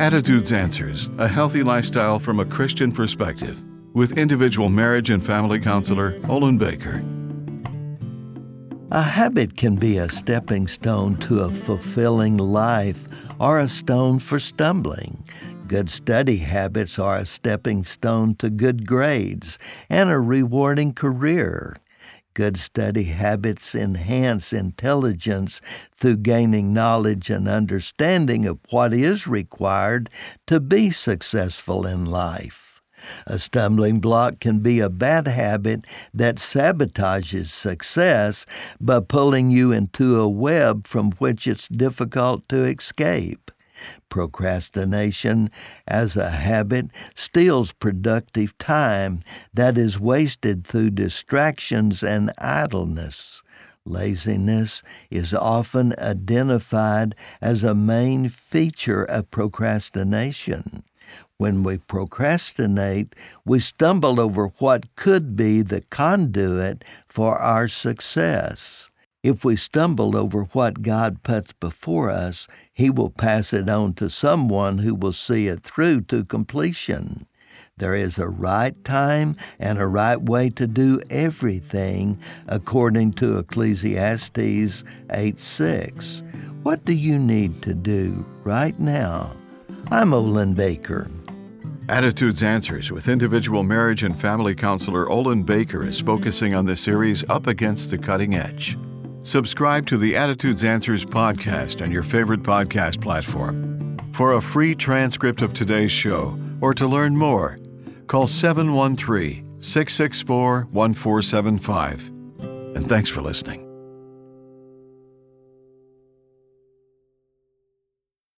Attitudes Answers A Healthy Lifestyle from a Christian Perspective with individual marriage and family counselor Olin Baker. A habit can be a stepping stone to a fulfilling life or a stone for stumbling. Good study habits are a stepping stone to good grades and a rewarding career. Good study habits enhance intelligence through gaining knowledge and understanding of what is required to be successful in life. A stumbling block can be a bad habit that sabotages success by pulling you into a web from which it's difficult to escape. Procrastination, as a habit, steals productive time that is wasted through distractions and idleness. Laziness is often identified as a main feature of procrastination. When we procrastinate, we stumble over what could be the conduit for our success. If we stumble over what God puts before us, He will pass it on to someone who will see it through to completion. There is a right time and a right way to do everything, according to Ecclesiastes 8 6. What do you need to do right now? I'm Olin Baker. Attitudes Answers with individual marriage and family counselor Olin Baker is focusing on the series Up Against the Cutting Edge. Subscribe to the Attitudes Answers podcast on your favorite podcast platform. For a free transcript of today's show or to learn more, call 713 664 1475. And thanks for listening.